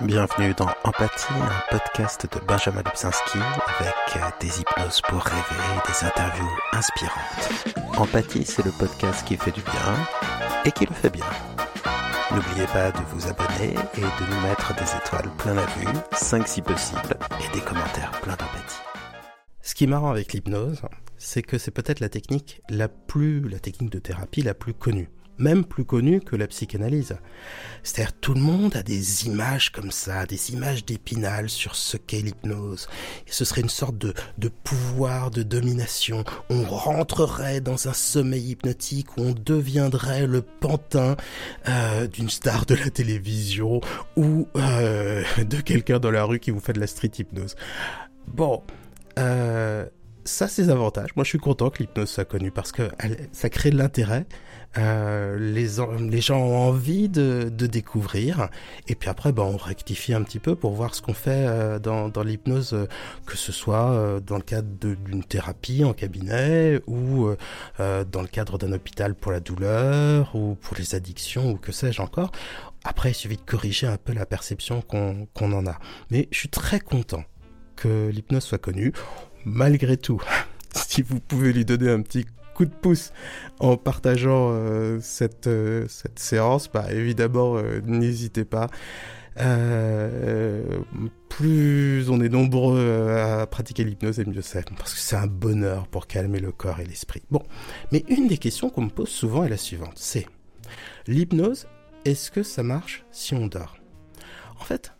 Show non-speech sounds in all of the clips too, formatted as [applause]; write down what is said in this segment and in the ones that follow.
Bienvenue dans Empathie, un podcast de Benjamin Lubzinski avec euh, des hypnoses pour rêver des interviews inspirantes. Empathie, c'est le podcast qui fait du bien et qui le fait bien. N'oubliez pas de vous abonner et de nous mettre des étoiles plein la vue, 5 si possible, et des commentaires plein d'empathie. Ce qui est marrant avec l'hypnose, c'est que c'est peut-être la technique la plus, la technique de thérapie la plus connue même plus connu que la psychanalyse. C'est-à-dire tout le monde a des images comme ça, des images d'épinal sur ce qu'est l'hypnose. Et ce serait une sorte de, de pouvoir de domination. On rentrerait dans un sommeil hypnotique où on deviendrait le pantin euh, d'une star de la télévision ou euh, [laughs] de quelqu'un dans la rue qui vous fait de la street hypnose. Bon, euh, ça c'est avantages. Moi je suis content que l'hypnose soit connue parce que ça crée de l'intérêt. Euh, les, les gens ont envie de, de, découvrir. Et puis après, ben, on rectifie un petit peu pour voir ce qu'on fait euh, dans, dans l'hypnose, euh, que ce soit euh, dans le cadre d'une thérapie en cabinet ou dans le cadre d'un hôpital pour la douleur ou pour les addictions ou que sais-je encore. Après, il suffit de corriger un peu la perception qu'on qu'on en a. Mais je suis très content que l'hypnose soit connue, malgré tout. [laughs] si vous pouvez lui donner un petit coup de pouce en partageant euh, cette, euh, cette séance, bah, évidemment, euh, n'hésitez pas. plus on est nombreux à pratiquer l'hypnose, et mieux c'est, parce que c'est un bonheur pour calmer le corps et l'esprit. Bon, mais une des questions qu'on me pose souvent est la suivante, c'est l'hypnose, est-ce que ça marche si on dort? En fait,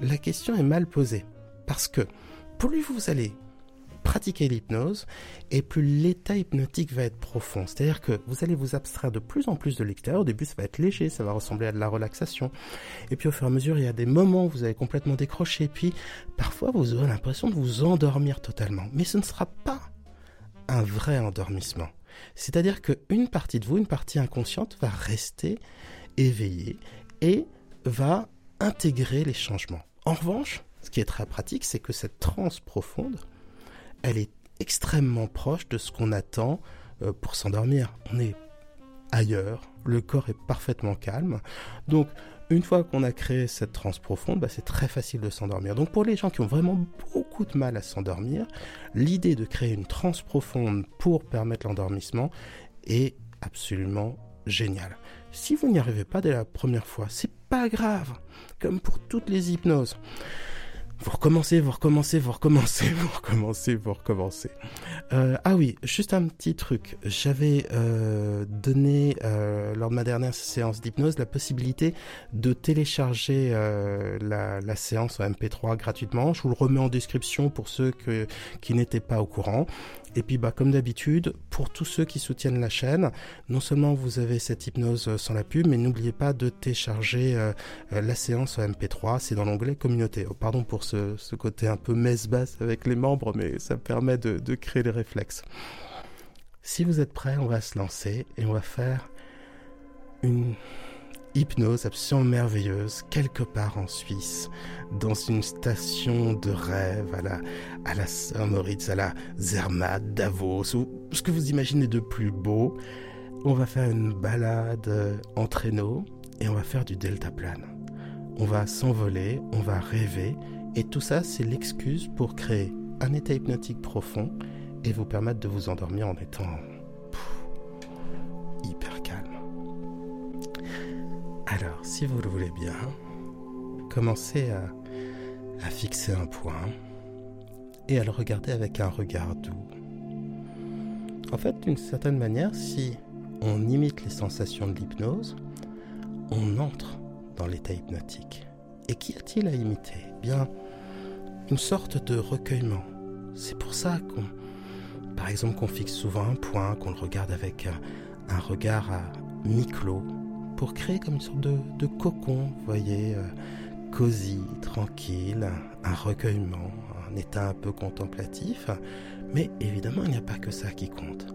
la question est mal posée, parce que plus vous allez pratiquer l'hypnose et plus l'état hypnotique va être profond. C'est-à-dire que vous allez vous abstraire de plus en plus de l'extérieur. Au début, ça va être léger, ça va ressembler à de la relaxation. Et puis au fur et à mesure, il y a des moments où vous allez complètement décrocher. Puis parfois, vous aurez l'impression de vous endormir totalement. Mais ce ne sera pas un vrai endormissement. C'est-à-dire qu'une partie de vous, une partie inconsciente, va rester éveillée et va intégrer les changements. En revanche, ce qui est très pratique, c'est que cette transe profonde, elle est extrêmement proche de ce qu'on attend euh, pour s'endormir. On est ailleurs, le corps est parfaitement calme. Donc, une fois qu'on a créé cette transe profonde, bah, c'est très facile de s'endormir. Donc, pour les gens qui ont vraiment beaucoup de mal à s'endormir, l'idée de créer une transe profonde pour permettre l'endormissement est absolument géniale. Si vous n'y arrivez pas dès la première fois, c'est pas grave, comme pour toutes les hypnoses vous recommencez, vous recommencez, vous recommencez, [laughs] vous recommencez, vous recommencez. Euh, ah oui, juste un petit truc. J'avais euh, donné euh, lors de ma dernière séance d'hypnose la possibilité de télécharger la, séance en MP3 gratuitement. Je vous le remets en description pour ceux qui n'étaient pas au courant. Et puis, bah, comme d'habitude, pour tous ceux qui soutiennent la chaîne, non seulement vous avez cette hypnose sans la pub, mais n'oubliez pas de télécharger la séance en MP3. C'est dans l'onglet communauté. Oh, pardon pour ce, côté un peu messe-basse avec les membres, mais ça permet de, créer les réflexes. Si vous êtes prêts, on va se lancer et on va faire une hypnose absolument merveilleuse quelque part en Suisse, dans une station de rêve à la, à la Saint-Moritz, à la Zermatt, Davos, ou ce que vous imaginez de plus beau. On va faire une balade en traîneau et on va faire du deltaplane. On va s'envoler, on va rêver, et tout ça, c'est l'excuse pour créer un état hypnotique profond et vous permettre de vous endormir en étant Alors, si vous le voulez bien, commencez à, fixer un point et à le regarder avec un regard doux. En fait, d'une certaine manière, si on imite les sensations de l'hypnose, on entre dans l'état hypnotique. Et qu'y a-t-il à imiter? Bien, une sorte de recueillement. C'est pour ça qu'on, par exemple, qu'on fixe souvent un point, qu'on le regarde avec un, regard à mi-clos, pour créer comme une sorte de, de cocon, voyez, euh, cosy, tranquille, un recueillement, un état un peu contemplatif. Mais évidemment, il n'y a pas que ça qui compte.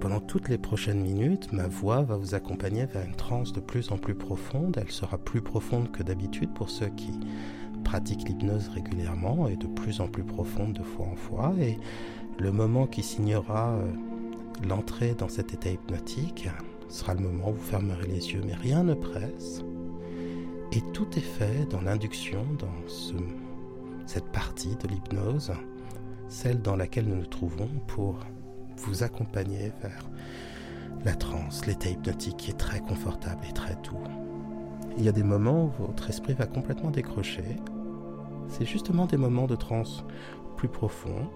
Pendant toutes les prochaines minutes, ma voix va vous accompagner vers une transe de plus en plus profonde. Elle sera plus profonde que d'habitude pour ceux qui pratiquent l'hypnose régulièrement et de plus en plus profonde de fois en fois. Et le moment qui signera euh, l'entrée dans cet état hypnotique, sera le moment où vous fermerez les yeux, mais rien ne presse. Et tout est fait dans l'induction, dans ce, cette partie de l'hypnose, celle dans laquelle nous nous trouvons pour vous accompagner vers la transe, l'état hypnotique qui est très confortable et très doux. Il y a des moments où votre esprit va complètement décrocher. C'est justement des moments de transe plus profonds.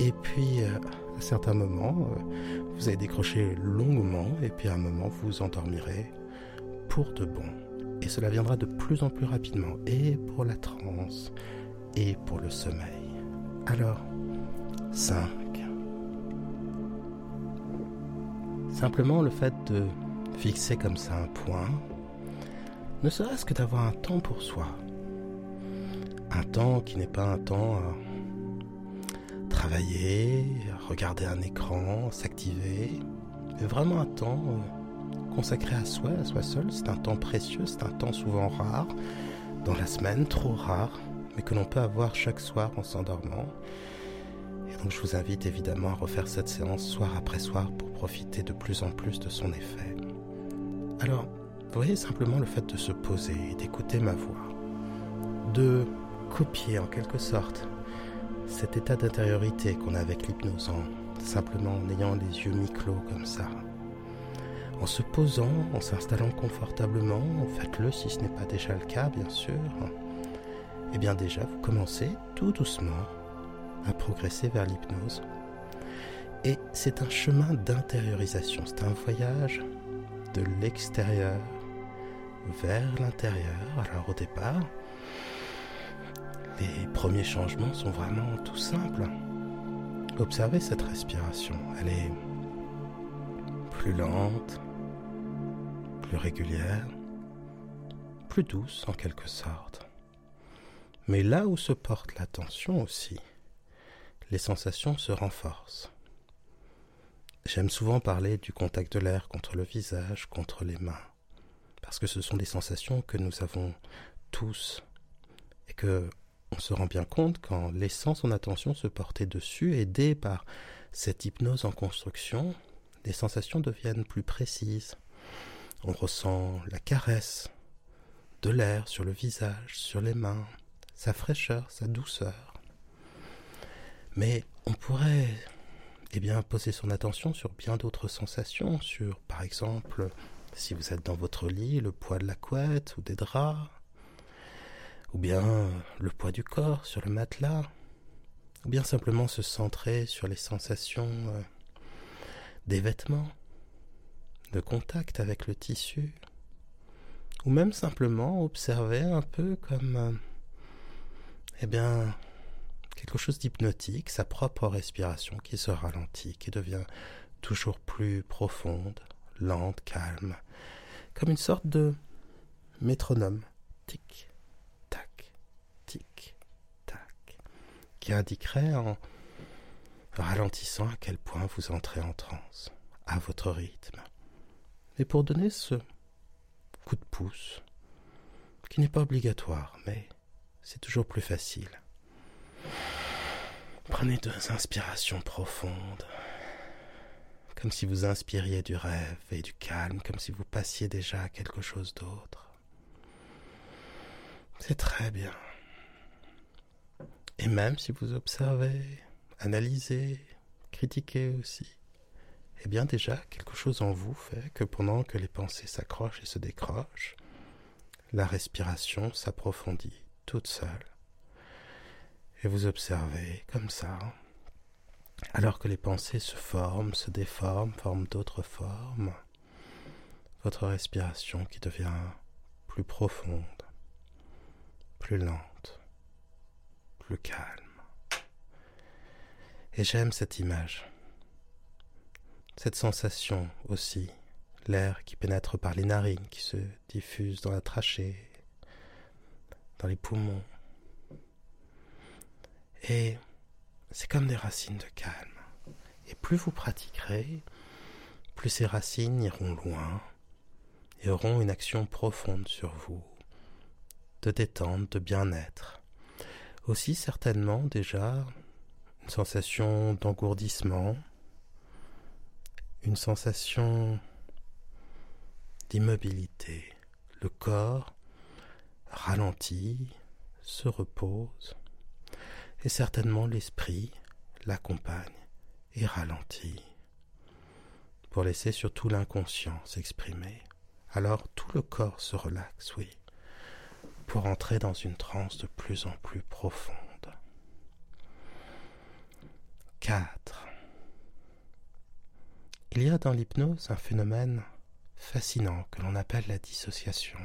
Et puis, euh, à certains moments, euh, vous allez décrocher longuement, et puis à un moment, vous vous endormirez pour de bon. Et cela viendra de plus en plus rapidement, et pour la transe, et pour le sommeil. Alors, 5. Simplement le fait de fixer comme ça un point, ne serait-ce que d'avoir un temps pour soi. Un temps qui n'est pas un temps à travailler, regarder un écran, s'activer, mais vraiment un temps euh, consacré à soi, à soi seul. C'est un temps précieux, c'est un temps souvent rare, dans la semaine, trop rare, mais que l'on peut avoir chaque soir en s'endormant. Et donc je vous invite évidemment à refaire cette séance soir après soir pour profiter de plus en plus de son effet. Alors, voyez simplement le fait de se poser d'écouter ma voix, de copier en quelque sorte cet état d'intériorité qu'on a avec l'hypnose, simplement en ayant les yeux mi-clos comme ça. En se posant, en s'installant confortablement, faites-le si ce n'est pas déjà le cas, bien sûr. Et eh bien déjà, vous commencez tout doucement à progresser vers l'hypnose. Et c'est un chemin d'intériorisation, c'est un voyage de l'extérieur vers l'intérieur. Alors au départ, les premiers changements sont vraiment tout simples. Observez cette respiration. Elle est plus lente, plus régulière, plus douce en quelque sorte. Mais là où se porte l'attention aussi, les sensations se renforcent. J'aime souvent parler du contact de l'air contre le visage, contre les mains, parce que ce sont des sensations que nous avons tous et que on se rend bien compte qu'en laissant son attention se porter dessus, aidé par cette hypnose en construction, les sensations deviennent plus précises. On ressent la caresse de l'air sur le visage, sur les mains, sa fraîcheur, sa douceur. Mais on pourrait eh bien, poser son attention sur bien d'autres sensations, sur, par exemple, si vous êtes dans votre lit, le poids de la couette ou des draps, ou bien le poids du corps sur le matelas, ou bien simplement se centrer sur les sensations euh, des vêtements, de contact avec le tissu, ou même simplement observer un peu comme, euh, eh bien, quelque chose d'hypnotique, sa propre respiration qui se ralentit, qui devient toujours plus profonde, lente, calme, comme une sorte de métronome. Tic, qui indiquerait en ralentissant à quel point vous entrez en transe, à votre rythme. Et pour donner ce coup de pouce, qui n'est pas obligatoire, mais c'est toujours plus facile. Prenez deux inspirations profondes, comme si vous inspiriez du rêve et du calme, comme si vous passiez déjà à quelque chose d'autre. C'est très bien. Et même si vous observez, analysez, critiquez aussi, eh bien déjà quelque chose en vous fait que pendant que les pensées s'accrochent et se décrochent, la respiration s'approfondit toute seule. Et vous observez comme ça, alors que les pensées se forment, se déforment, forment d'autres formes, votre respiration qui devient plus profonde, plus lente, calme. Et j'aime cette image, cette sensation aussi, l'air qui pénètre par les narines, qui se diffuse dans la trachée, dans les poumons, et c'est comme des racines de calme. Et plus vous pratiquerez, plus ces racines iront loin et auront une action profonde sur vous, de détente, de bien-être. Aussi certainement déjà une sensation d'engourdissement, une sensation d'immobilité. Le corps ralentit, se repose, et certainement l'esprit l'accompagne et ralentit, pour laisser surtout l'inconscient s'exprimer. Alors tout le corps se relaxe, oui, pour entrer dans une transe de plus en plus profonde. 4. Il y a dans l'hypnose un phénomène fascinant que l'on appelle la dissociation.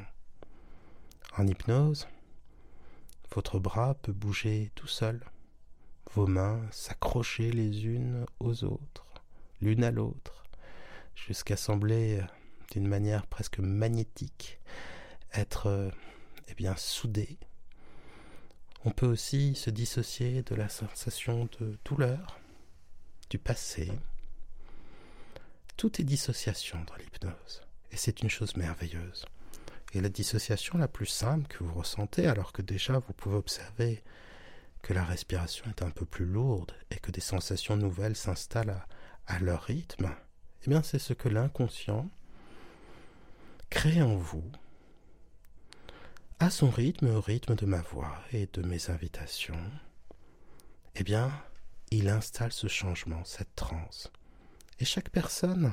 En hypnose, votre bras peut bouger tout seul, vos mains s'accrocher les unes aux autres, l'une à l'autre, jusqu'à sembler d'une manière presque magnétique être eh bien soudées. On peut aussi se dissocier de la sensation de douleur, du passé. Tout est dissociation dans l'hypnose, et c'est une chose merveilleuse. Et la dissociation la plus simple que vous ressentez, alors que déjà vous pouvez observer que la respiration est un peu plus lourde et que des sensations nouvelles s'installent à, leur rythme, eh bien c'est ce que l'inconscient crée en vous à son rythme, au rythme de ma voix et de mes invitations. Eh bien, il installe ce changement, cette transe. Et chaque personne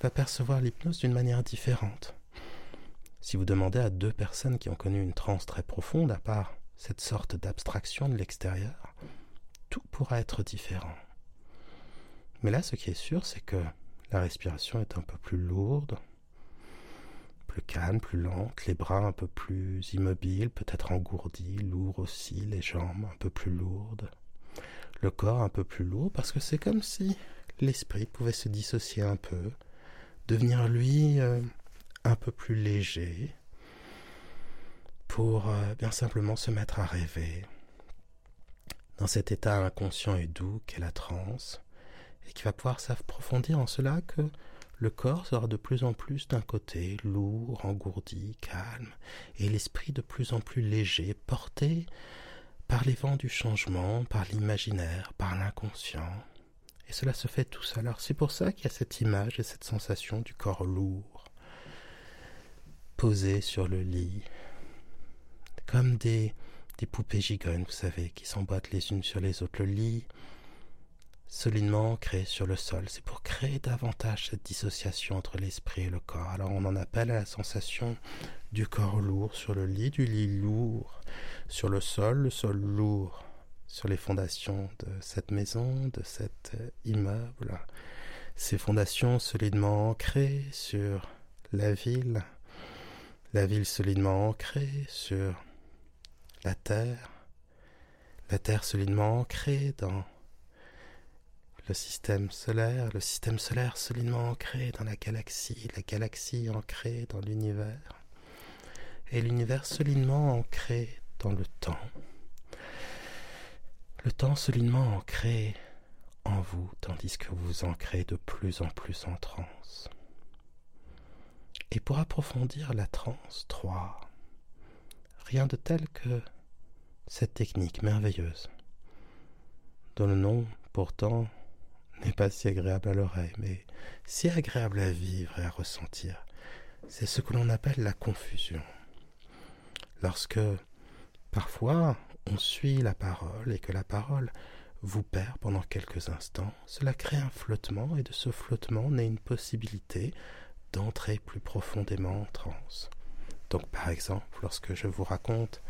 va percevoir l'hypnose d'une manière différente. Si vous demandez à deux personnes qui ont connu une transe très profonde, à part cette sorte d'abstraction de l'extérieur, tout pourra être différent. Mais là, ce qui est sûr, c'est que la respiration est un peu plus lourde, plus calme, plus lente, les bras un peu plus immobiles, peut-être engourdis, lourds aussi, les jambes un peu plus lourdes, le corps un peu plus lourd, parce que c'est comme si l'esprit pouvait se dissocier un peu, devenir lui euh, un peu plus léger pour euh, bien simplement se mettre à rêver. Dans cet état inconscient et doux qu'est la transe et qui va pouvoir s'approfondir en cela que le corps sera de plus en plus d'un côté lourd, engourdi, calme, et l'esprit de plus en plus léger, porté par les vents du changement, par l'imaginaire, par l'inconscient. Et cela se fait tout seul. Alors c'est pour ça qu'il y a cette image et cette sensation du corps lourd, posés sur le lit, comme des, des poupées gigognes, vous savez, qui s'emboîtent les unes sur les autres. Le lit, solidement ancré sur le sol, c'est pour créer davantage cette dissociation entre l'esprit et le corps. Alors on en appelle à la sensation du corps lourd sur le lit, du lit lourd sur le sol, le sol lourd sur les fondations de cette maison, de cet immeuble. Ces fondations solidement ancrées sur la ville, la ville solidement ancrée sur la terre, la terre solidement ancrée dans le système solaire, le système solaire solidement ancré dans la galaxie, la galaxie ancrée dans l'univers, et l'univers solidement ancré dans le temps. Le temps solidement ancré en vous, tandis que vous ancrez de plus en plus en transe. Et pour approfondir la transe 3, rien de tel que cette technique merveilleuse, dont le nom pourtant n'est pas si agréable à l'oreille, mais si agréable à vivre et à ressentir. C'est ce que l'on appelle la confusion. Lorsque parfois on suit la parole et que la parole vous perd pendant quelques instants, cela crée un flottement et de ce flottement naît une possibilité d'entrer plus profondément en transe. Donc par exemple, lorsque je vous raconte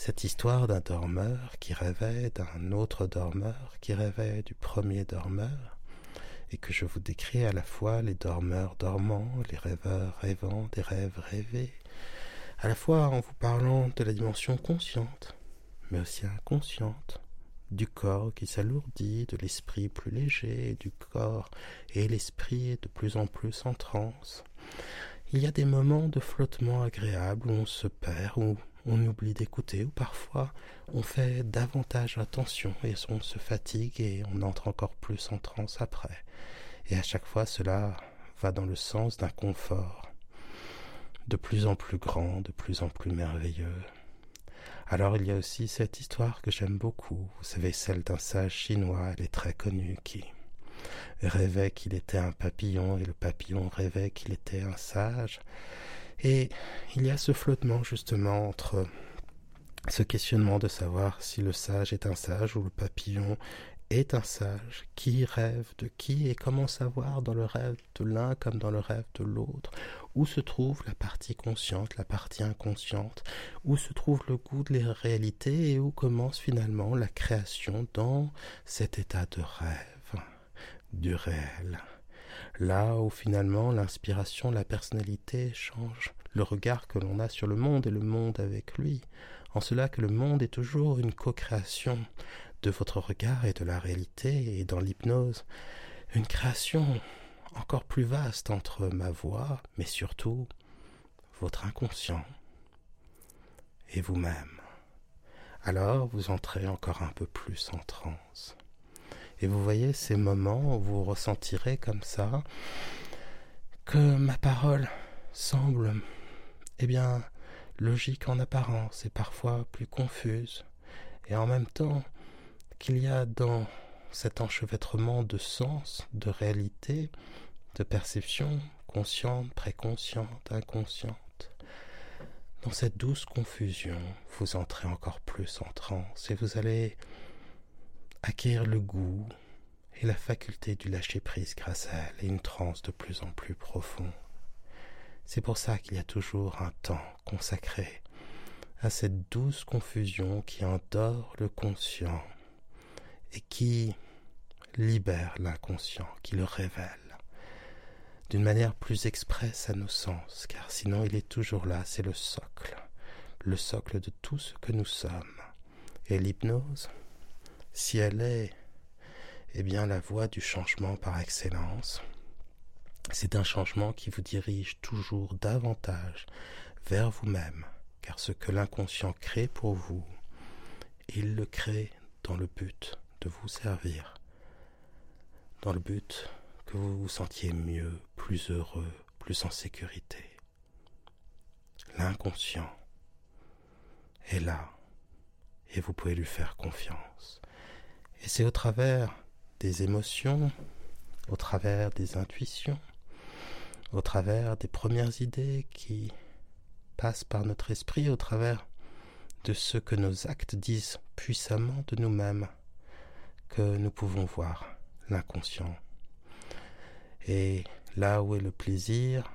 cette histoire d'un dormeur qui rêvait d'un autre dormeur qui rêvait du premier dormeur, et que je vous décris à la fois les dormeurs dormants, les rêveurs rêvant des rêves rêvés, à la fois en vous parlant de la dimension consciente, mais aussi inconsciente, du corps qui s'alourdit, de l'esprit plus léger, du corps et l'esprit de plus en plus en transe. Il y a des moments de flottement agréable où on se perd, où on oublie d'écouter, ou parfois on fait davantage attention et on se fatigue et on entre encore plus en transe après. Et à chaque fois cela va dans le sens d'un confort de plus en plus grand, de plus en plus merveilleux. Alors il y a aussi cette histoire que j'aime beaucoup, vous savez celle d'un sage chinois, elle est très connue, qui rêvait qu'il était un papillon et le papillon rêvait qu'il était un sage. Et il y a ce flottement justement entre ce questionnement de savoir si le sage est un sage ou le papillon est un sage, qui rêve de qui et comment savoir dans le rêve de l'un comme dans le rêve de l'autre, où se trouve la partie consciente, la partie inconsciente, où se trouve le goût de la réalité et où commence finalement la création dans cet état de rêve, du réel. Là où finalement l'inspiration, la personnalité change le regard que l'on a sur le monde et le monde avec lui, en cela que le monde est toujours une co-création de votre regard et de la réalité, et dans l'hypnose, une création encore plus vaste entre ma voix, mais surtout votre inconscient et vous-même. Alors vous entrez encore un peu plus en transe. Et vous voyez ces moments où vous ressentirez comme ça que ma parole semble, eh bien, logique en apparence et parfois plus confuse. Et en même temps, qu'il y a dans cet enchevêtrement de sens, de réalité, de perception consciente, préconsciente, inconsciente. Dans cette douce confusion, vous entrez encore plus en transe et vous allez acquérir le goût et la faculté du lâcher-prise grâce à elle et une transe de plus en plus profonde. C'est pour ça qu'il y a toujours un temps consacré à cette douce confusion qui endort le conscient et qui libère l'inconscient, qui le révèle d'une manière plus expresse à nos sens, car sinon il est toujours là, c'est le socle, le socle de tout ce que nous sommes. Et l'hypnose, si elle est, eh bien, la voie du changement par excellence, c'est un changement qui vous dirige toujours davantage vers vous-même, car ce que l'inconscient crée pour vous, il le crée dans le but de vous servir, dans le but que vous vous sentiez mieux, plus heureux, plus en sécurité. L'inconscient est là et vous pouvez lui faire confiance. Et c'est au travers des émotions, au travers des intuitions, au travers des premières idées qui passent par notre esprit, au travers de ce que nos actes disent puissamment de nous-mêmes, que nous pouvons voir l'inconscient. Et là où est le plaisir,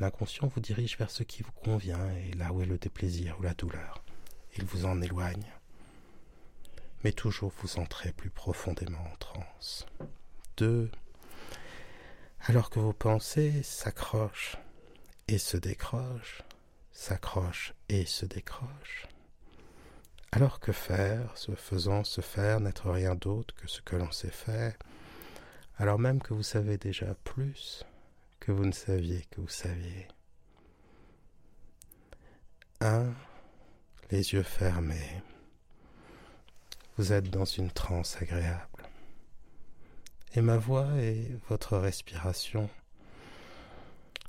l'inconscient vous dirige vers ce qui vous convient, et là où est le déplaisir ou la douleur, il vous en éloigne. Mais toujours vous entrez plus profondément en transe. Deux, alors que vos pensées s'accrochent et se décrochent, s'accrochent et se décrochent, alors que faire, se faisant se faire, n'être rien d'autre que ce que l'on sait faire, alors même que vous savez déjà plus que vous ne saviez que vous saviez. 1. Les yeux fermés. Vous êtes dans une transe agréable. Et ma voix et votre respiration,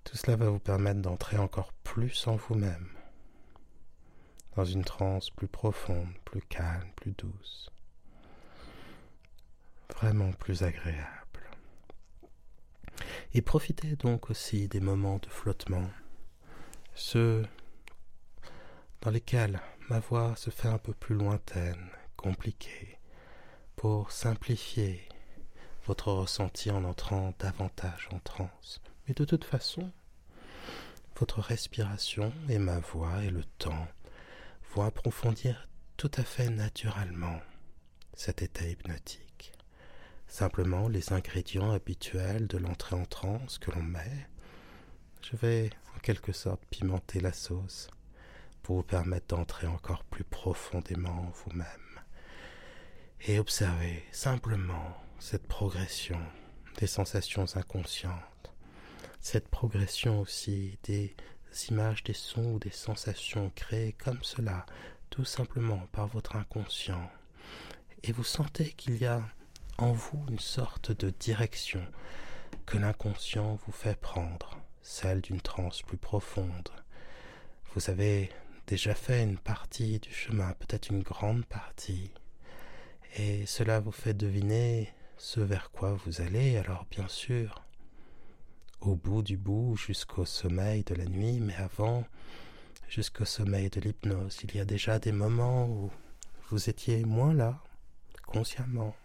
tout cela va vous permettre d'entrer encore plus en vous-même dans une transe plus profonde, plus calme, plus douce, vraiment plus agréable. Et profitez donc aussi des moments de flottement, ceux dans lesquels ma voix se fait un peu plus lointaine, compliquée, pour simplifier votre ressenti en entrant davantage en transe. Mais de toute façon, votre respiration et ma voix et le temps vont approfondir tout à fait naturellement cet état hypnotique. Simplement les ingrédients habituels de l'entrée en transe que l'on met, je vais en quelque sorte pimenter la sauce pour vous permettre d'entrer encore plus profondément en vous-même et observer simplement cette progression des sensations inconscientes, cette progression aussi des images, des sons ou des sensations créées comme cela, tout simplement par votre inconscient. Et vous sentez qu'il y a en vous une sorte de direction que l'inconscient vous fait prendre, celle d'une transe plus profonde. Vous avez déjà fait une partie du chemin, peut-être une grande partie, et cela vous fait deviner ce vers quoi vous allez, alors bien sûr, au bout du bout jusqu'au sommeil de la nuit, mais avant, jusqu'au sommeil de l'hypnose, il y a déjà des moments où vous étiez moins là, consciemment,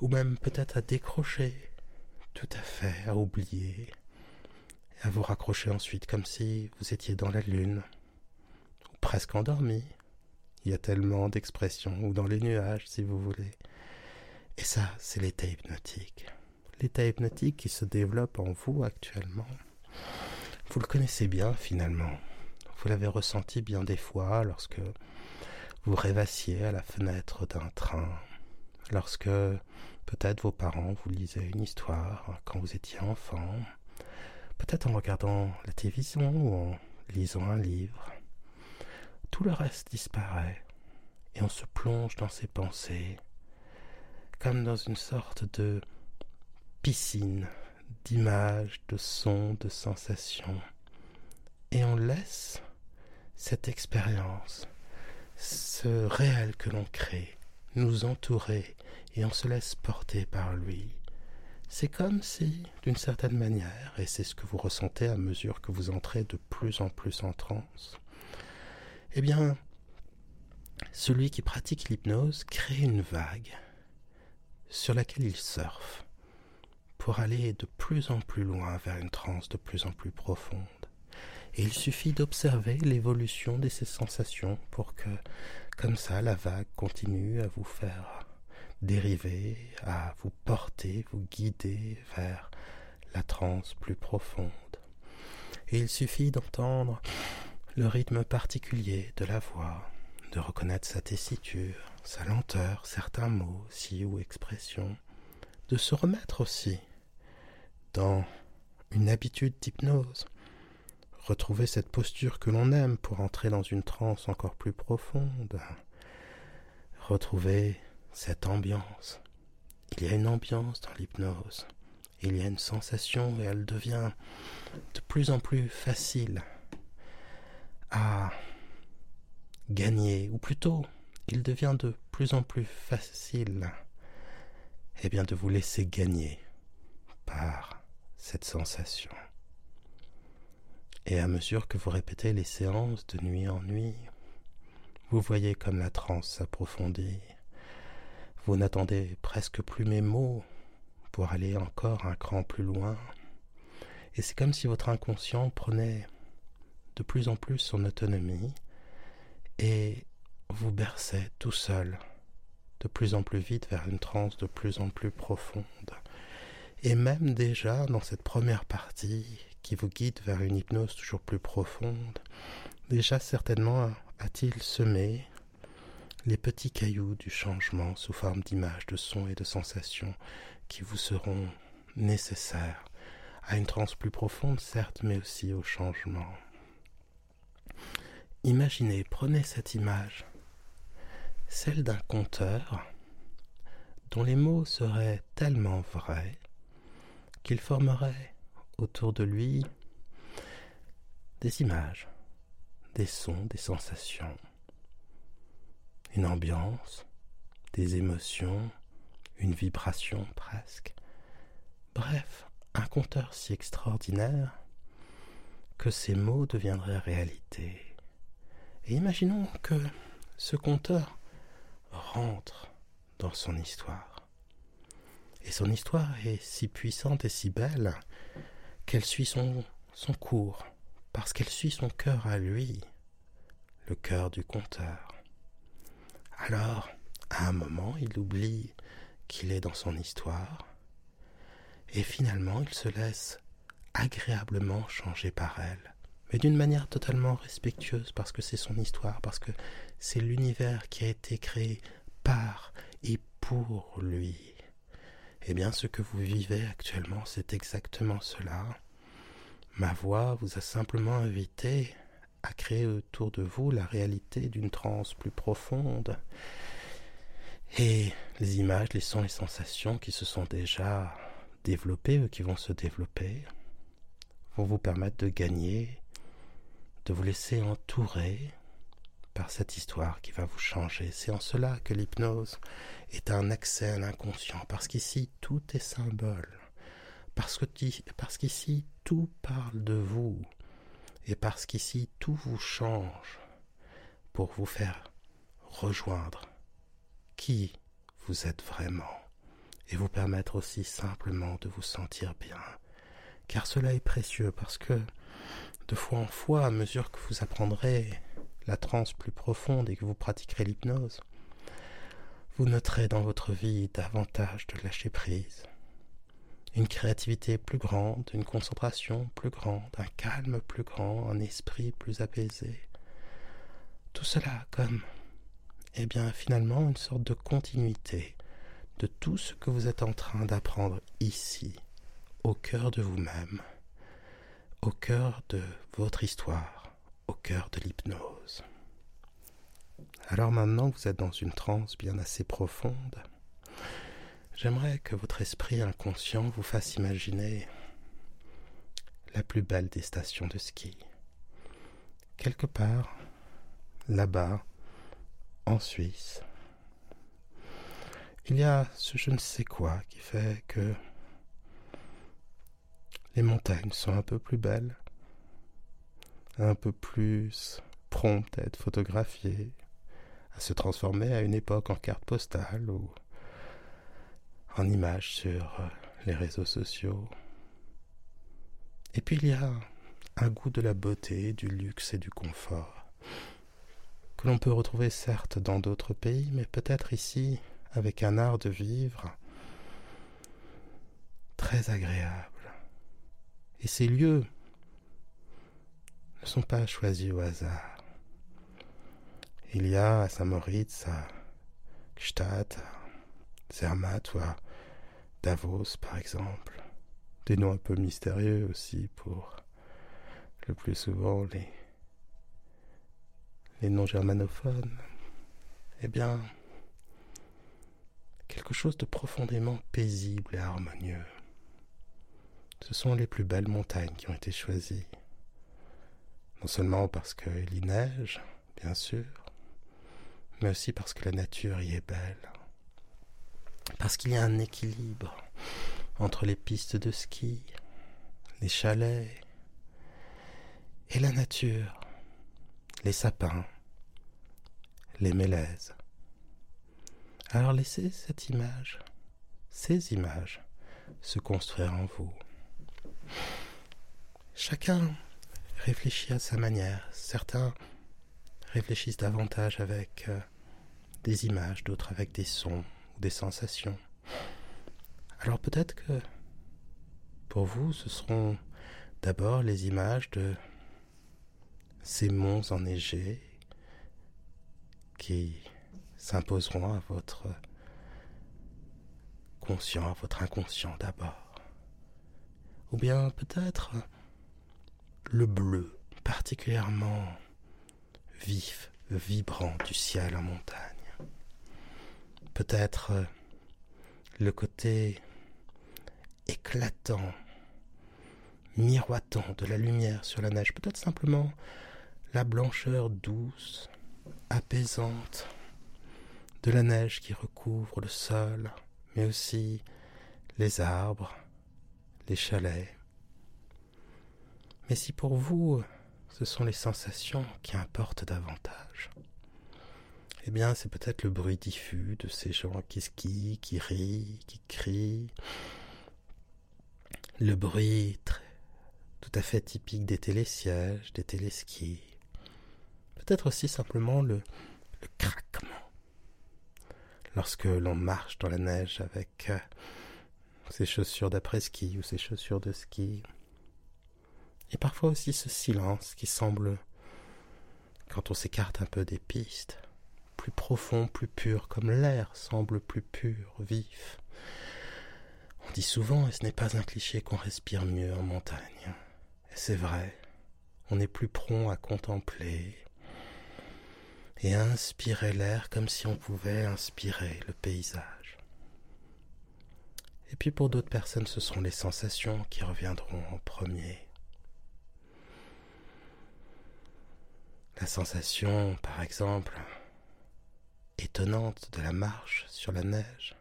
ou même peut-être à décrocher, tout à fait, à oublier, et à vous raccrocher ensuite comme si vous étiez dans la lune, ou presque endormi. Il y a tellement d'expressions, ou dans les nuages si vous voulez. Et ça, c'est l'état hypnotique. L'état hypnotique qui se développe en vous actuellement. Vous le connaissez bien finalement. Vous l'avez ressenti bien des fois lorsque vous rêvassiez à la fenêtre d'un train, lorsque peut-être vos parents vous lisaient une histoire quand vous étiez enfant, peut-être en regardant la télévision ou en lisant un livre. Tout le reste disparaît et on se plonge dans ses pensées comme dans une sorte de piscine d'images, de sons, de sensations. Et on laisse cette expérience, ce réel que l'on crée, nous entourer et on se laisse porter par lui. C'est comme si, d'une certaine manière, et c'est ce que vous ressentez à mesure que vous entrez de plus en plus en transe, eh bien, celui qui pratique l'hypnose crée une vague sur laquelle il surfe pour aller de plus en plus loin vers une transe de plus en plus profonde. Et il suffit d'observer l'évolution de ces sensations pour que, comme ça, la vague continue à vous faire dériver, à vous porter, vous guider vers la transe plus profonde. Et il suffit d'entendre le rythme particulier de la voix, de reconnaître sa tessiture, sa lenteur, certains mots, si ou expressions, de se remettre aussi dans une habitude d'hypnose, retrouver cette posture que l'on aime pour entrer dans une transe encore plus profonde, retrouver cette ambiance. Il y a une ambiance dans l'hypnose, il y a une sensation et elle devient de plus en plus facile à gagner, ou plutôt, il devient de plus en plus facile eh bien, de vous laisser gagner par cette sensation. Et à mesure que vous répétez les séances de nuit en nuit, vous voyez comme la transe s'approfondit. Vous n'attendez presque plus mes mots pour aller encore un cran plus loin. Et c'est comme si votre inconscient prenait de plus en plus son autonomie et vous berçait tout seul, de plus en plus vite vers une transe de plus en plus profonde. Et même déjà dans cette première partie qui vous guide vers une hypnose toujours plus profonde, déjà certainement a-t-il semé les petits cailloux du changement sous forme d'images, de sons et de sensations qui vous seront nécessaires à une transe plus profonde, certes, mais aussi au changement. Imaginez, prenez cette image, celle d'un conteur dont les mots seraient tellement vrais qu'il formerait autour de lui des images, des sons, des sensations, une ambiance, des émotions, une vibration presque. Bref, un conteur si extraordinaire que ces mots deviendraient réalité. Et imaginons que ce conteur rentre dans son histoire. Et son histoire est si puissante et si belle qu'elle suit son, cours, parce qu'elle suit son cœur à lui, le cœur du conteur. Alors, à un moment, il oublie qu'il est dans son histoire, et finalement il se laisse agréablement changer par elle, mais d'une manière totalement respectueuse, parce que c'est son histoire, parce que c'est l'univers qui a été créé par et pour lui. Eh bien, ce que vous vivez actuellement, c'est exactement cela. Ma voix vous a simplement invité à créer autour de vous la réalité d'une transe plus profonde. Et les images, les sons, les sensations qui se sont déjà développées ou qui vont se développer vous permettre de gagner, de vous laisser entourer par cette histoire qui va vous changer. C'est en cela que l'hypnose est un accès à l'inconscient, parce qu'ici tout est symbole. Parce qu'ici tout parle de vous et parce qu'ici tout vous change pour vous faire rejoindre qui vous êtes vraiment et vous permettre aussi simplement de vous sentir bien. Car cela est précieux parce que de fois en fois, à mesure que vous apprendrez la transe plus profonde et que vous pratiquerez l'hypnose, vous noterez dans votre vie davantage de lâcher prise, une créativité plus grande, une concentration plus grande, un calme plus grand, un esprit plus apaisé. Tout cela comme, eh bien, finalement, une sorte de continuité de tout ce que vous êtes en train d'apprendre ici, au cœur de vous-même, au cœur de votre histoire, au cœur de l'hypnose. Alors maintenant vous êtes dans une transe bien assez profonde, j'aimerais que votre esprit inconscient vous fasse imaginer la plus belle des stations de ski. Quelque part, là-bas, en Suisse, il y a ce je ne sais quoi qui fait que les montagnes sont un peu plus belles, un peu plus promptes à être photographiées, à se transformer à une époque en carte postale ou en image sur euh, les réseaux sociaux. Et puis il y a un goût de la beauté, du luxe et du confort, que l'on peut retrouver certes dans d'autres pays, mais peut-être ici avec un art de vivre très agréable. Et ces lieux ne sont pas choisis au hasard. Il y a à Saint-Moritz, à Gstaad, à Zermatt ou à Davos par exemple, des noms un peu mystérieux aussi pour le plus souvent les, les noms germanophones. Eh bien, quelque chose de profondément paisible et harmonieux. Ce sont les plus belles montagnes qui ont été choisies. Non seulement parce qu'il y neige, bien sûr, mais aussi parce que la nature y est belle. Parce qu'il y a un équilibre entre les pistes de ski, les chalets et la nature, les sapins, les mélèzes. Alors laissez cette image, ces images, se construire en vous. Chacun réfléchit à sa manière. Certains réfléchissent davantage avec euh, des images, d'autres avec des sons ou des sensations. Alors peut-être que pour vous, ce seront d'abord les images de ces monts enneigés qui s'imposeront à votre conscient, à votre inconscient d'abord. Ou bien peut-être le bleu particulièrement vif, vibrant du ciel en montagne. Peut-être le côté éclatant, miroitant de la lumière sur la neige, peut-être simplement la blancheur douce, apaisante de la neige qui recouvre le sol, mais aussi les arbres, les chalets. Mais si pour vous, ce sont les sensations qui importent davantage, eh bien, c'est peut-être le bruit diffus de ces gens qui skient, qui rient, qui crient, le bruit tout à fait typique des télésièges, des téléskis, peut-être aussi simplement le, le craquement. Lorsque l'on marche dans la neige avec euh, ses chaussures d'après-ski ou ses chaussures de ski. Et parfois aussi ce silence qui semble, quand on s'écarte un peu des pistes, plus profond, plus pur, comme l'air semble plus pur, vif. On dit souvent, et ce n'est pas un cliché, qu'on respire mieux en montagne. Et c'est vrai, on est plus prompt à contempler, et inspirer l'air comme si on pouvait inspirer le paysage. Et puis pour d'autres personnes, ce sont les sensations qui reviendront en premier. La sensation, par exemple, étonnante de la marche sur la neige,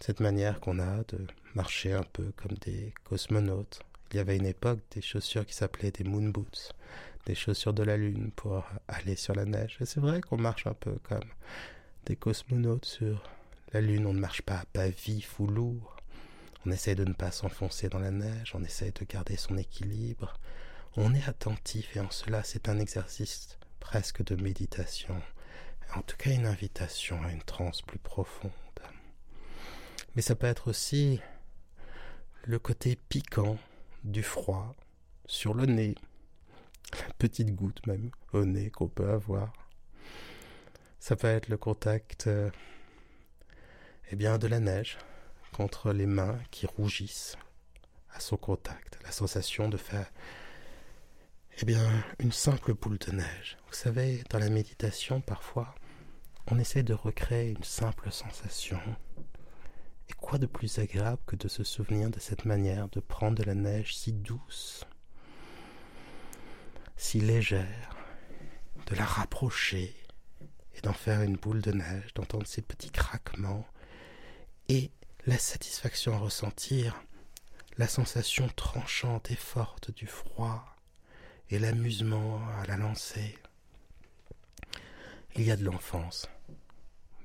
cette manière qu'on a de marcher un peu comme des cosmonautes. Il y avait une époque des chaussures qui s'appelaient des moon boots, des chaussures de la lune pour aller sur la neige. Et c'est vrai qu'on marche un peu comme des cosmonautes sur la lune. On ne marche pas à pas vif ou lourd. On essaie de ne pas s'enfoncer dans la neige, on essaie de garder son équilibre. On est attentif et en cela c'est un exercice presque de méditation, en tout cas une invitation à une transe plus profonde. Mais ça peut être aussi le côté piquant du froid sur le nez, la petite goutte même au nez qu'on peut avoir. Ça peut être le contact euh, eh bien de la neige contre les mains qui rougissent à son contact, la sensation de faire eh bien une simple boule de neige. Vous savez, dans la méditation parfois, on essaie de recréer une simple sensation et quoi de plus agréable que de se souvenir de cette manière de prendre de la neige si douce, si légère, de la rapprocher et d'en faire une boule de neige, d'entendre ces petits craquements et la satisfaction à ressentir la sensation tranchante et forte du froid et l'amusement à la lancer. Il y a de l'enfance,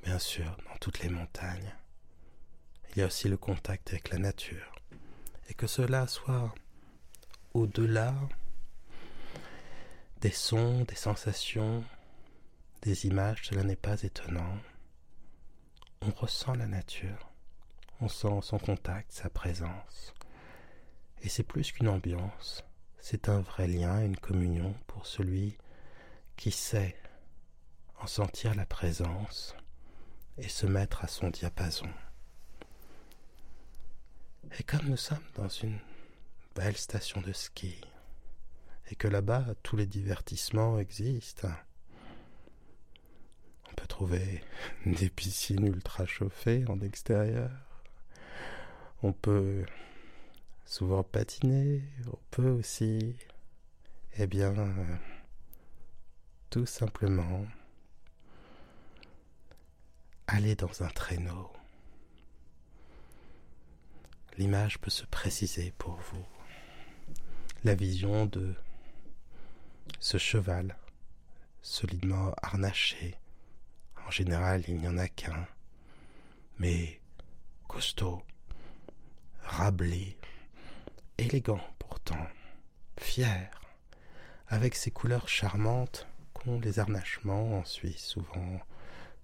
bien sûr, dans toutes les montagnes il y a aussi le contact avec la nature. Et que cela soit au-delà des sons, des sensations, des images, cela n'est pas étonnant. On ressent la nature, on sent son contact, sa présence. Et c'est plus qu'une ambiance, c'est un vrai lien, une communion pour celui qui sait en sentir la présence et se mettre à son diapason. Et comme nous sommes dans une belle station de ski, et que là-bas tous les divertissements existent, on peut trouver [laughs] des piscines ultra chauffées en extérieur, on peut souvent patiner, on peut aussi, eh bien, tout simplement aller dans un traîneau l'image peut se préciser pour vous. La vision de ce cheval solidement harnaché. En général, il n'y en a qu'un, mais costaud, rablé, élégant pourtant, fier, avec ses couleurs charmantes qu'ont les harnachements en Suisse, souvent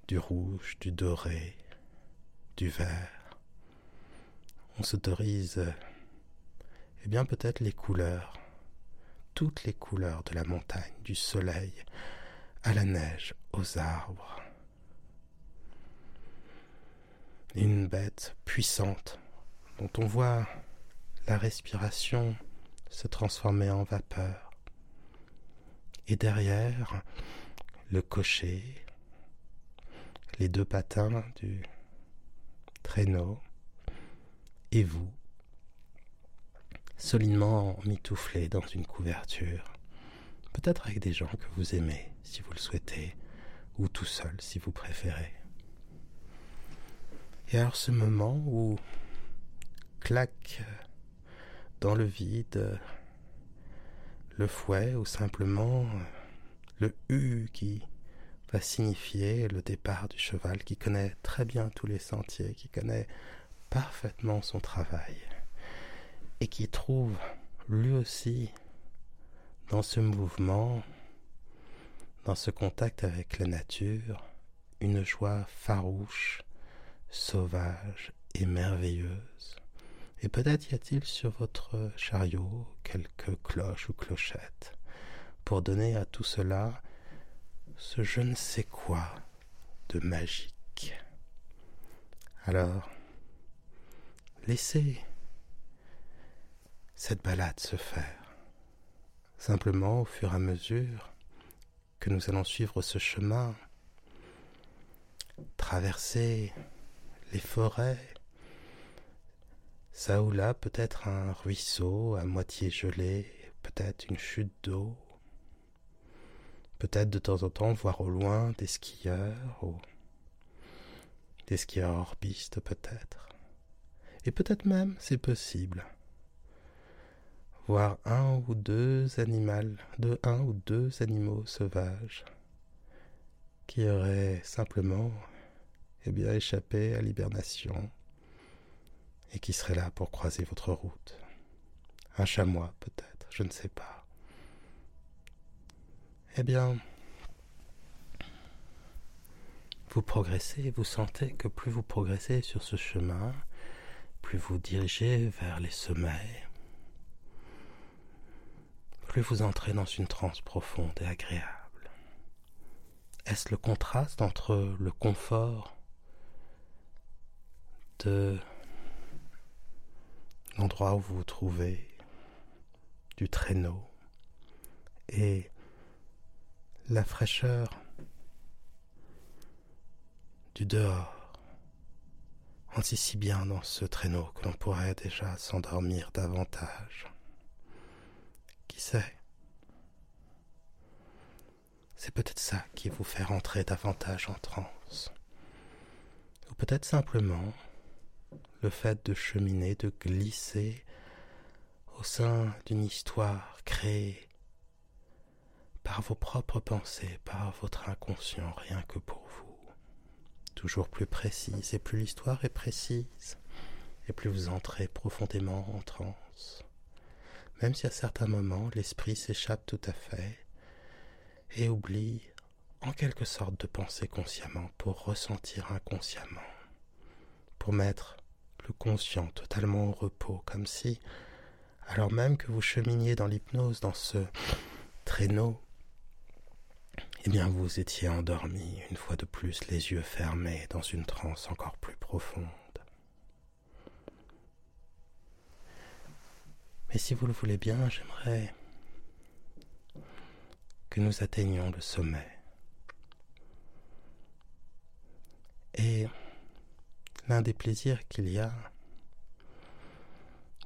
du rouge, du doré, du vert on s'autorise, eh bien peut-être les couleurs, toutes les couleurs de la montagne, du soleil, à la neige, aux arbres. Une bête puissante dont on voit la respiration se transformer en vapeur. Et derrière, le cocher, les deux patins du traîneau, et vous, solidement mitouflé dans une couverture, peut-être avec des gens que vous aimez si vous le souhaitez, ou tout seul si vous préférez. Et alors ce moment où claque dans le vide le fouet ou simplement le U qui va signifier le départ du cheval qui connaît très bien tous les sentiers, qui connaît parfaitement son travail et qui trouve lui aussi dans ce mouvement, dans ce contact avec la nature, une joie farouche, sauvage et merveilleuse. Et peut-être y a-t-il sur votre chariot quelques cloches ou clochettes pour donner à tout cela ce je ne sais quoi de magique. Alors, Laissez cette balade se faire. Simplement, au fur et à mesure que nous allons suivre ce chemin, traverser les forêts, ça ou là peut-être un ruisseau à moitié gelé, peut-être une chute d'eau, peut-être de temps en temps voir au loin des skieurs, ou des skieurs hors piste peut-être. Et peut-être même, c'est possible, voir un ou deux animaux, de un ou deux animaux sauvages qui auraient simplement eh bien, échappé à l'hibernation et qui seraient là pour croiser votre route. Un chamois peut-être, je ne sais pas. Eh bien, vous progressez, vous sentez que plus vous progressez sur ce chemin, plus vous dirigez vers les sommets, plus vous entrez dans une transe profonde et agréable. Est-ce le contraste entre le confort de l'endroit où vous vous trouvez, du traîneau, et la fraîcheur du dehors. On si bien dans ce traîneau que l'on pourrait déjà s'endormir davantage. Qui sait? C'est peut-être ça qui vous fait rentrer davantage en transe. Ou peut-être simplement le fait de cheminer, de glisser au sein d'une histoire créée par vos propres pensées, par votre inconscient, rien que pour vous. Toujours plus précise, et plus l'histoire est précise, et plus vous entrez profondément en transe même si à certains moments l'esprit s'échappe tout à fait et oublie en quelque sorte de penser consciemment pour ressentir inconsciemment, pour mettre le conscient totalement au repos, comme si, alors même que vous cheminiez dans l'hypnose, dans ce traîneau, eh bien vous étiez endormi une fois de plus, les yeux fermés, dans une transe encore plus profonde. Et si vous le voulez bien, j'aimerais que nous atteignions le sommet. Et l'un des plaisirs qu'il y a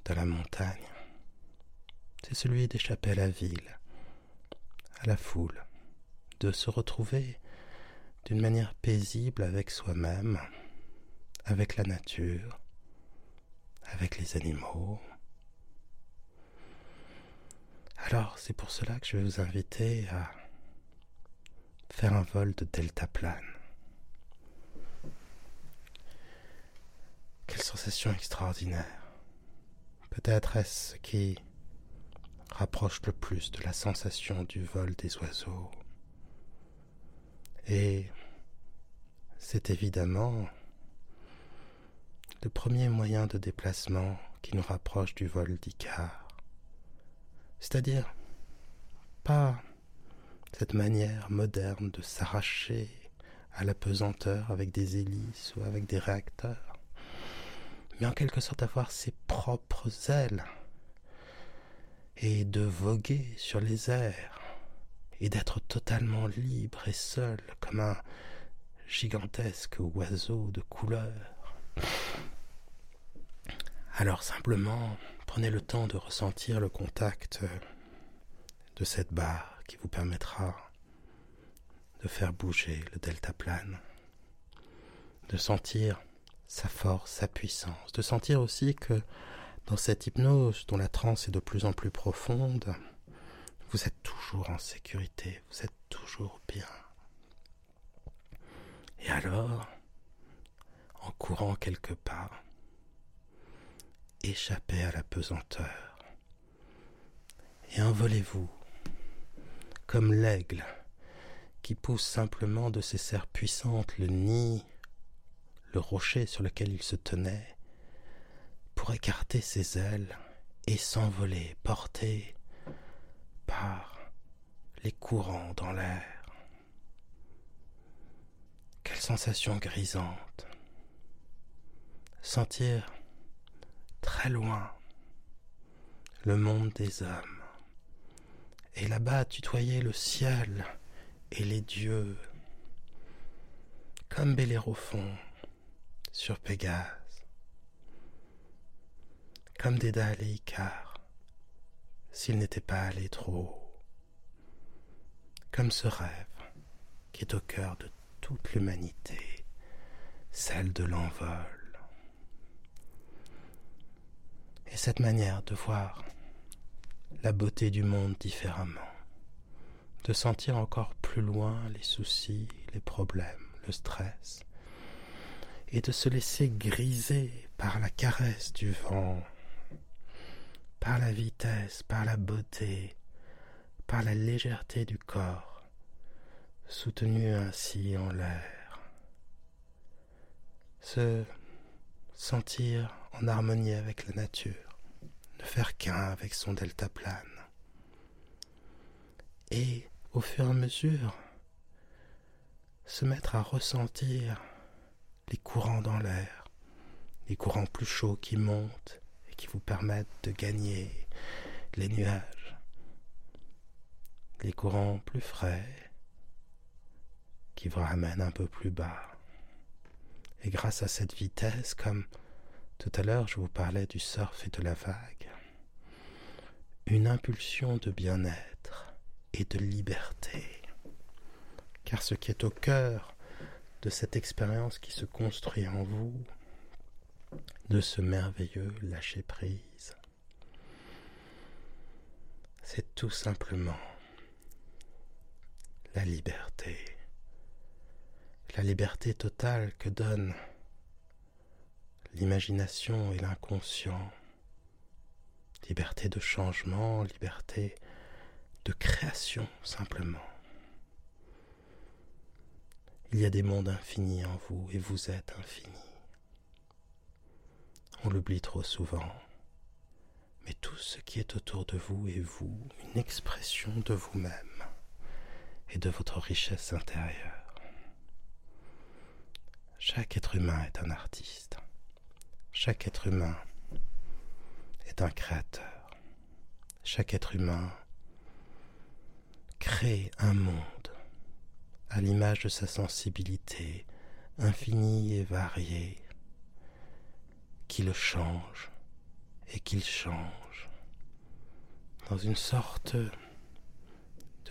dans la montagne, c'est celui d'échapper à la ville, à la foule, de se retrouver d'une manière paisible avec soi-même, avec la nature, avec les animaux, alors, c'est pour cela que je vais vous inviter à faire un vol de deltaplane. Sensation extraordinaire. Peut-être est-ce ce qui rapproche le plus de la sensation du vol des oiseaux. Et c'est évidemment le premier moyen de déplacement qui nous rapproche du vol d'Icar. C'est-à-dire pas cette manière moderne de s'arracher à la pesanteur avec des hélices ou avec des réacteurs, mais en quelque sorte avoir ses propres ailes et de voguer sur les airs et d'être totalement libre et seul comme un gigantesque oiseau de couleur. Alors simplement, Prenez le temps de ressentir le contact de cette barre qui vous permettra de faire bouger le deltaplane, de sentir sa force, sa puissance, de sentir aussi que dans cette hypnose dont la transe est de plus en plus profonde, vous êtes toujours en sécurité, vous êtes toujours bien. Et alors, en courant quelques pas, échappez à la pesanteur et envolez-vous comme l'aigle qui pousse simplement de ses serres puissantes le nid, rocher sur lequel il se tenait, pour écarter ses ailes et s'envoler, porté par les courants dans l'air. Quelle sensation grisante. Sentir très loin, le monde des hommes, et là-bas tutoyer le ciel et les dieux, comme Bellérophon sur Pégase, comme Dédale et Icare, s'il n'était pas allé trop haut, comme ce rêve qui est au cœur de toute l'humanité, celle de l'envol. Et cette manière de voir la beauté du monde différemment, de sentir encore plus loin les soucis, les problèmes, le stress, et de se laisser griser par la caresse du vent, par la vitesse, par la beauté, par la légèreté du corps, soutenu ainsi en l'air. Se sentir en harmonie avec la nature, ne faire qu'un avec son deltaplane. Et au fur et à mesure, se mettre à ressentir les courants dans l'air, les courants plus chauds qui montent et qui vous permettent de gagner les nuages, les courants plus frais qui vous ramènent un peu plus bas. Et grâce à cette vitesse, comme tout à l'heure je vous parlais du surf et de la vague, une impulsion de bien-être et de liberté. Car ce qui est au cœur de cette expérience qui se construit en vous, de ce merveilleux lâcher-prise. C'est tout simplement la liberté, la liberté totale que donne l'imagination et l'inconscient, liberté de changement, liberté de création simplement. Il y a des mondes infinis en vous et vous êtes infini. On l'oublie trop souvent. Mais tout ce qui est autour de vous est vous, une expression de vous-même et de votre richesse intérieure. Chaque être humain est un artiste. Chaque être humain est un créateur. Chaque être humain crée un monde à l'image de sa sensibilité infinie et variée, qui le change et qu'il change dans une sorte de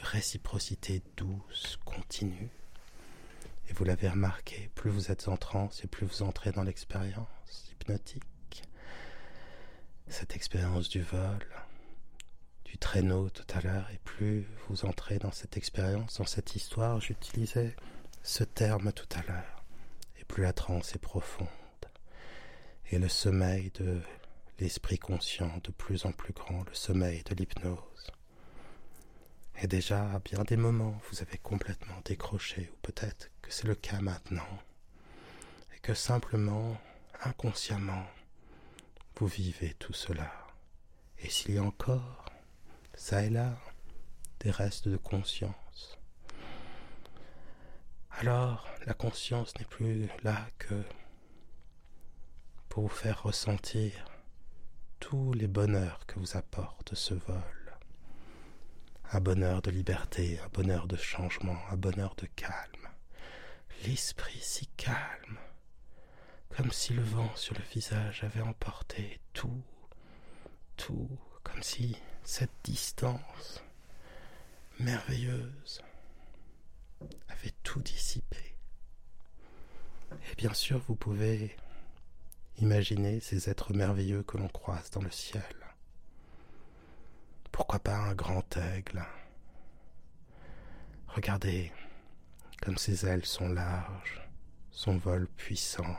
réciprocité douce, continue. Et vous l'avez remarqué, plus vous êtes en transe et plus vous entrez dans l'expérience hypnotique, cette expérience du vol, du traîneau tout à l'heure, et plus vous entrez dans cette expérience, dans cette histoire, j'utilisais ce terme tout à l'heure, et plus la transe est profonde, et le sommeil de l'esprit conscient de plus en plus grand, le sommeil de l'hypnose. Et déjà, à bien des moments, vous avez complètement décroché, ou peut-être que c'est le cas maintenant, et que simplement, inconsciemment, vous vivez tout cela. Et s'il y a encore ça et là, des restes de conscience. Alors, la conscience n'est plus là que pour vous faire ressentir tous les bonheurs que vous apporte ce vol. Un bonheur de liberté, un bonheur de changement, un bonheur de calme. L'esprit si calme, comme si le vent sur le visage avait emporté tout, tout, comme si cette distance merveilleuse avait tout dissipé. Et bien sûr, vous pouvez imaginer ces êtres merveilleux que l'on croise dans le ciel. Pourquoi pas un grand aigle? Regardez comme ses ailes sont larges, son vol puissant.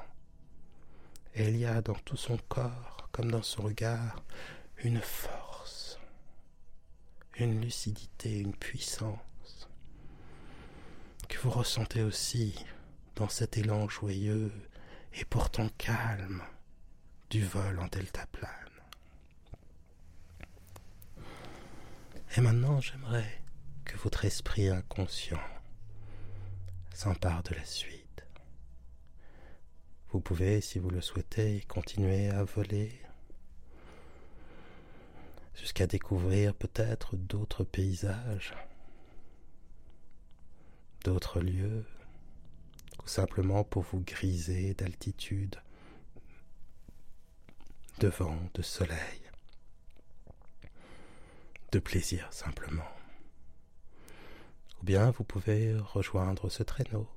Et il y a dans tout son corps, comme dans son regard, une force, une lucidité, une puissance que vous ressentez aussi dans cet élan joyeux et pourtant calme du vol en deltaplane. Et maintenant, j'aimerais que votre esprit inconscient s'empare de la suite. Vous pouvez, si vous le souhaitez, continuer à voler jusqu'à découvrir peut-être d'autres paysages, d'autres lieux, ou simplement pour vous griser d'altitude, de vent, de soleil, de plaisir simplement. Ou bien vous pouvez rejoindre ce traîneau,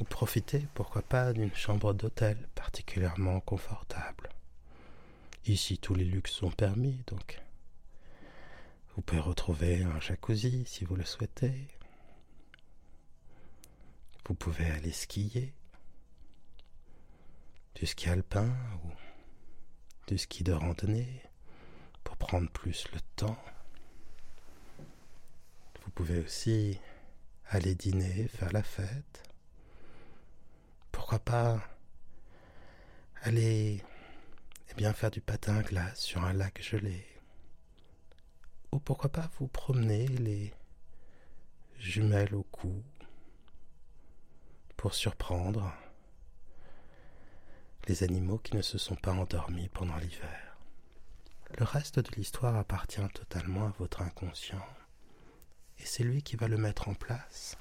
ou profiter, pourquoi pas, d'une chambre d'hôtel particulièrement confortable Ici, tous les luxes sont permis, donc vous pouvez retrouver un jacuzzi si vous le souhaitez. Vous pouvez aller skier, du ski alpin ou du ski de randonnée pour prendre plus le temps. Vous pouvez aussi aller dîner, faire la fête. Pourquoi pas aller eh bien, faire du patin à glace sur un lac gelé. Ou pourquoi pas vous promener les jumelles au cou pour surprendre les animaux qui ne se sont pas endormis pendant l'hiver. Le reste de l'histoire appartient totalement à votre inconscient et c'est lui qui va le mettre en place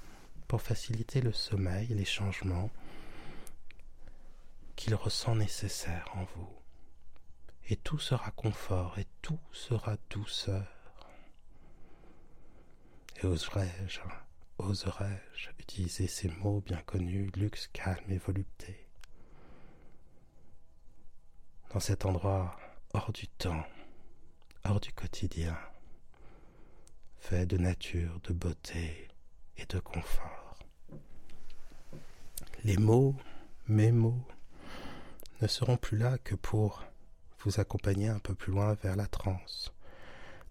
pour faciliter le sommeil et les changements qu'il ressent nécessaires en vous et tout sera confort, et tout sera douceur. Et oserais-je, oserais-je utiliser ces mots bien connus, luxe, calme et volupté? Dans cet endroit hors du temps, hors du quotidien, fait de nature, de beauté et de confort. Les mots, mes mots, ne seront plus là que pour vous accompagner un peu plus loin vers la transe,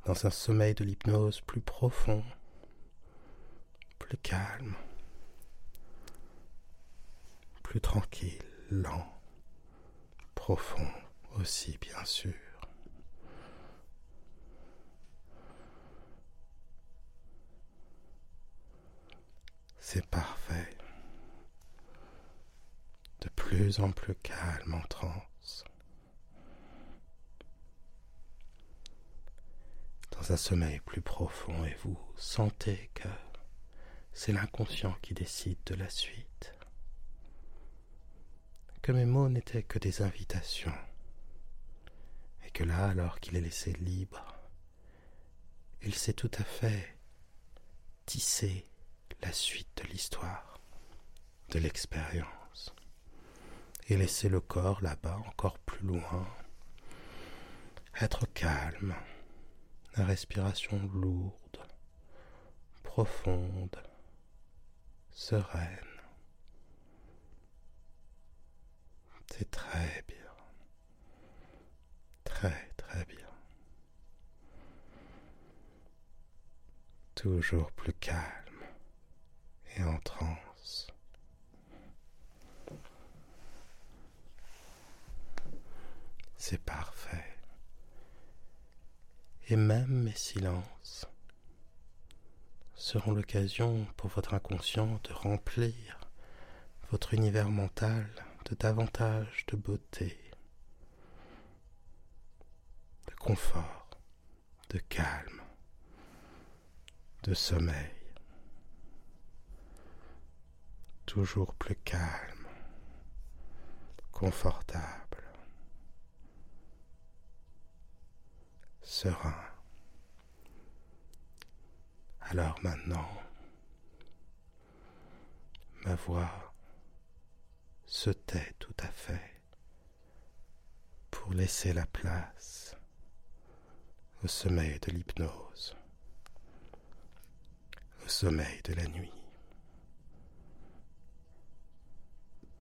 dans un sommeil de l'hypnose plus profond, plus calme, plus tranquille, lent, profond aussi bien sûr. C'est parfait. De plus en plus calme en transe. Un sommeil plus profond et vous sentez que c'est l'inconscient qui décide de la suite. Que mes mots n'étaient que des invitations et que là, alors qu'il est laissé libre, il sait tout à fait tisser la suite de l'histoire, de l'expérience, et laisser le corps là-bas encore plus loin, être calme, la respiration lourde, profonde, sereine. C'est très bien. Très très bien. Toujours plus calme et en transe. C'est parfait et même mes silences seront l'occasion pour votre inconscient de remplir votre univers mental de davantage de beauté, de confort, de calme, de sommeil, toujours plus calme, confortable. Serein. Alors maintenant, ma voix se tait tout à fait pour laisser la place au sommeil de l'hypnose, au sommeil de la nuit.